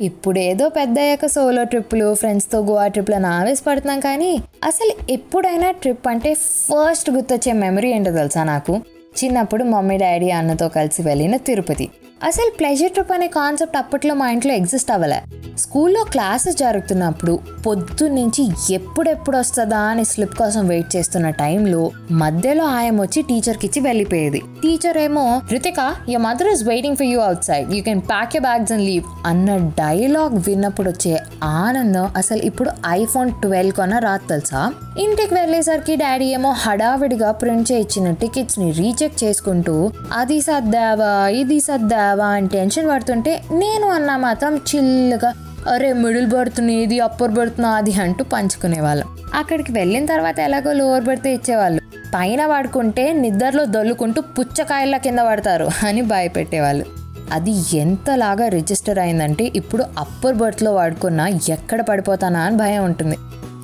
ఇప్పుడేదో పెద్ద అయ్యాక సోలో ట్రిప్పులు ఫ్రెండ్స్తో గోవా ట్రిప్లను ఆవేశపడుతున్నాం కానీ అసలు ఎప్పుడైనా ట్రిప్ అంటే ఫస్ట్ గుర్తొచ్చే మెమరీ ఏంటో తెలుసా నాకు? చిన్నప్పుడు మమ్మీ డాడీ అన్నతో కలిసి వెళ్ళిన తిరుపతి. అసలు ప్లెజర్ ట్రిప్ అనే కాన్సెప్ట్ అప్పట్లో మా ఇంట్లో ఎగ్జిస్ట్ అవ్వలే. స్కూల్లో క్లాసెస్ జరుగుతున్నప్పుడు పొద్దున్నుంచి ఎప్పుడెప్పుడు వస్తుందా అని స్లిప్ కోసం వెయిట్ చేస్తున్న టైంలో మధ్యలో ఆయం వచ్చి టీచర్కి ఇచ్చి వెళ్ళిపోయేది. టీచర్ ఏమో Ritika your mother is waiting for you outside you can pack you bags and leave అన్న డైలాగ్ విన్నప్పుడు వచ్చే ఆనందం అసలు ఇప్పుడు ఐఫోన్ ట్వెల్వ్ కొన రాదు తెలుసా? ఇంటికి వెళ్ళేసరికి డాడీ ఏమో హడావిడిగా ప్రింట్ చేయించిన టికెట్స్ని రీచెక్ చేసుకుంటూ అది సర్దావా ఇది సర్దావా అని టెన్షన్ పడుతుంటే నేను అన్న మాత్రం చిల్లుగా అరే మిడిల్ బర్త్ని ఇది అప్పర్ బర్త్ అది అంటూ పంచుకునేవాళ్ళం. అక్కడికి వెళ్ళిన తర్వాత ఎలాగో లోవర్ బర్త్ ఇచ్చేవాళ్ళు. పైన పడుకుంటే నిద్రలో దొల్లుకుంటూ పుచ్చకాయల కింద పడతారు అని భయపెట్టేవాళ్ళు. అది ఎంతలాగా రిజిస్టర్ అయిందంటే ఇప్పుడు అప్పర్ బర్త్లో వాడుకున్నా ఎక్కడ పడిపోతానా అని భయం ఉంటుంది.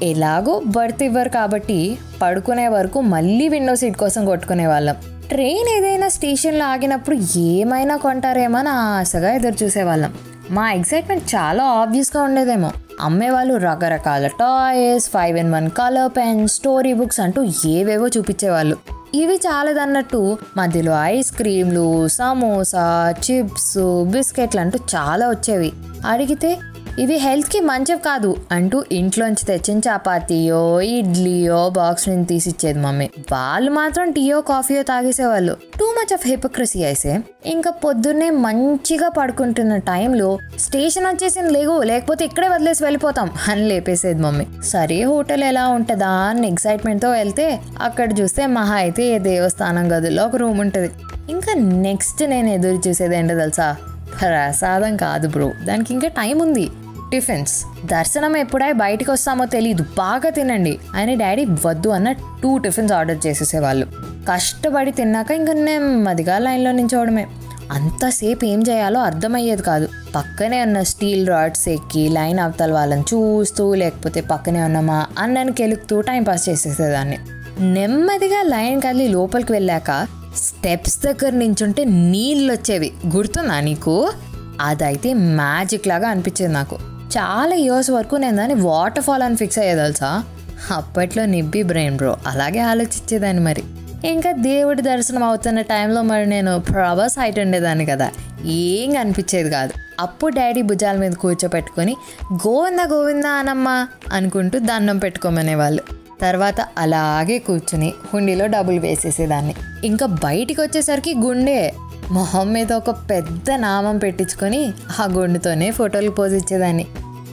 ఎలాగో బర్త్ ఇవ్వరు కాబట్టి పడుకునే వరకు మళ్ళీ విండో సీట్ కోసం కొట్టుకునే వాళ్ళం ట్రైన్ ఏదైనా స్టేషన్లో ఆగినప్పుడు ఏమైనా కొంటారేమో అని ఆశగా ఎదురు చూసేవాళ్ళం మా ఎక్సైట్మెంట్ చాలా ఆబ్వియస్గా ఉండేదేమో. అమ్మేవాళ్ళు రకరకాల toys five in one colour pen story books అంటూ ఏవేవో చూపించేవాళ్ళు. ఇవి చాలదన్నట్టు మధ్యలో ఐస్ క్రీమ్లు సమోసా చిప్స్ బిస్కెట్లు అంటూ చాలా వచ్చేవి. అడిగితే ఇవి హెల్త్కి మంచివి కాదు అంటూ ఇంట్లోంచి తెచ్చిన చపాతీయో ఇడ్లీయో బాక్స్ నుంచి తీసిచ్చేది మమ్మీ. వాళ్ళు మాత్రం టీయో కాఫీయో తాగేసేవాళ్ళు. టూ మచ్ ఆఫ్ హిపోక్రసీ అయితే ఇంకా పొద్దున్నే మంచిగా పడుకుంటున్న టైంలో స్టేషన్ వచ్చేసింది లేవు లేకపోతే ఇక్కడే వదిలేసి వెళ్ళిపోతాం అని లేపేసేది మమ్మీ. సరే హోటల్ ఎలా ఉంటుందా అని ఎక్సైట్మెంట్తో వెళ్తే అక్కడ చూస్తే మహా అయితే ఏ దేవస్థానం గదిలో ఒక రూమ్ ఉంటుంది. ఇంకా నెక్స్ట్ నేను ఎదురు చూసేది ఏంటో తెలుసా? ప్రసాదం కాదు బ్రో. దానికి ఇంకా టైం ఉంది. టిఫిన్స్. దర్శనం ఎప్పుడై బయటికి వస్తామో తెలియదు బాగా తినండి. ఆయన డాడీ వద్దు అన్న టూ టిఫిన్స్ ఆర్డర్ చేసేసేవాళ్ళు. కష్టపడి తిన్నాక ఇంకా నెమ్మదిగా లైన్లో నించోవడమే. అంతసేపు ఏం చేయాలో అర్థమయ్యేది కాదు. పక్కనే ఉన్న స్టీల్ రాడ్స్ ఎక్కి లైన్ అవతల వాళ్ళని చూస్తూ లేకపోతే పక్కనే ఉన్న మా అన్నని కెలుకుతూ టైంపాస్ చేసేసేదాన్ని. నెమ్మదిగా లైన్ కదిలి లోపలికి వెళ్ళాక స్టెప్స్ దగ్గర నించుంటే నీళ్ళు వచ్చేవి గుర్తుందా నీకు? అదైతే మ్యాజిక్ లాగా అనిపించేది నాకు. చాలా ఇయర్స్ వరకు నేను దాన్ని వాటర్ ఫాల్ అని ఫిక్స్ అయ్యేది తెలుసా? అప్పట్లో నిబ్బి బ్రెయిన్ బ్రో. అలాగే ఆలోచించేదాన్ని మరి. ఇంకా దేవుడి దర్శనం అవుతున్న టైంలో మరి నేను ప్రభాస్ హైట్ ఉండేదాన్ని కదా. ఏం అనిపించేది కాదు. అప్పుడు డాడీ భుజాల మీద కూర్చోపెట్టుకొని గోవింద గోవింద అనమ్మా అనుకుంటూ దండం పెట్టుకోమనేవాళ్ళు. తర్వాత అలాగే కూర్చుని హుండీలో డబ్బులు వేసేసేదాన్ని. ఇంకా బయటికి వచ్చేసరికి గుండె. మొహం మీద ఒక పెద్ద నామం పెట్టించుకొని ఆ గుండెతోనే ఫోటోలు పోజ్ ఇచ్చేదాన్ని.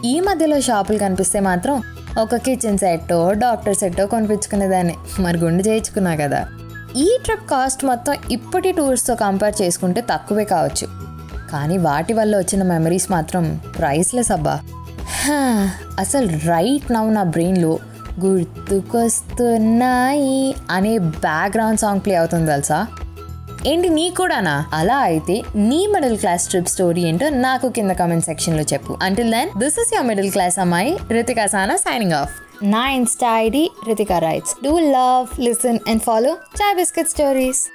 ఈ మధ్యలో షాపులు కనిపిస్తే మాత్రం ఒక కిచెన్ సెట్టో డాక్టర్ సెట్టో కొనిపించుకునేదాన్ని. మరి గుండె చేయించుకున్నా కదా. ఈ ట్రిప్ కాస్ట్ మొత్తం ఇప్పటి టూర్స్తో కంపేర్ చేసుకుంటే తక్కువే కావచ్చు. కానీ వాటి వల్ల వచ్చిన మెమరీస్ మాత్రం ప్రైస్లెస్ అబ్బా. అసలు రైట్ నవ్ నా బ్రెయిన్లో గుర్తుకొస్తున్నాయి అనే బ్యాక్గ్రౌండ్ సాంగ్ ప్లే అవుతుంది తెలుసా? ఏంటి నీ కూడానా? అలా అయితే నీ మిడిల్ క్లాస్ ట్రిప్ స్టోరీ ఏంటో నాకు కింద కామెంట్ సెక్షన్లో చెప్పు. Until then this is your middle class అమ్మాయి రితికా సానా సైనింగ్ ఆఫ్ నా Insta ID Ritika writes do love listen and follow chai biscuit stories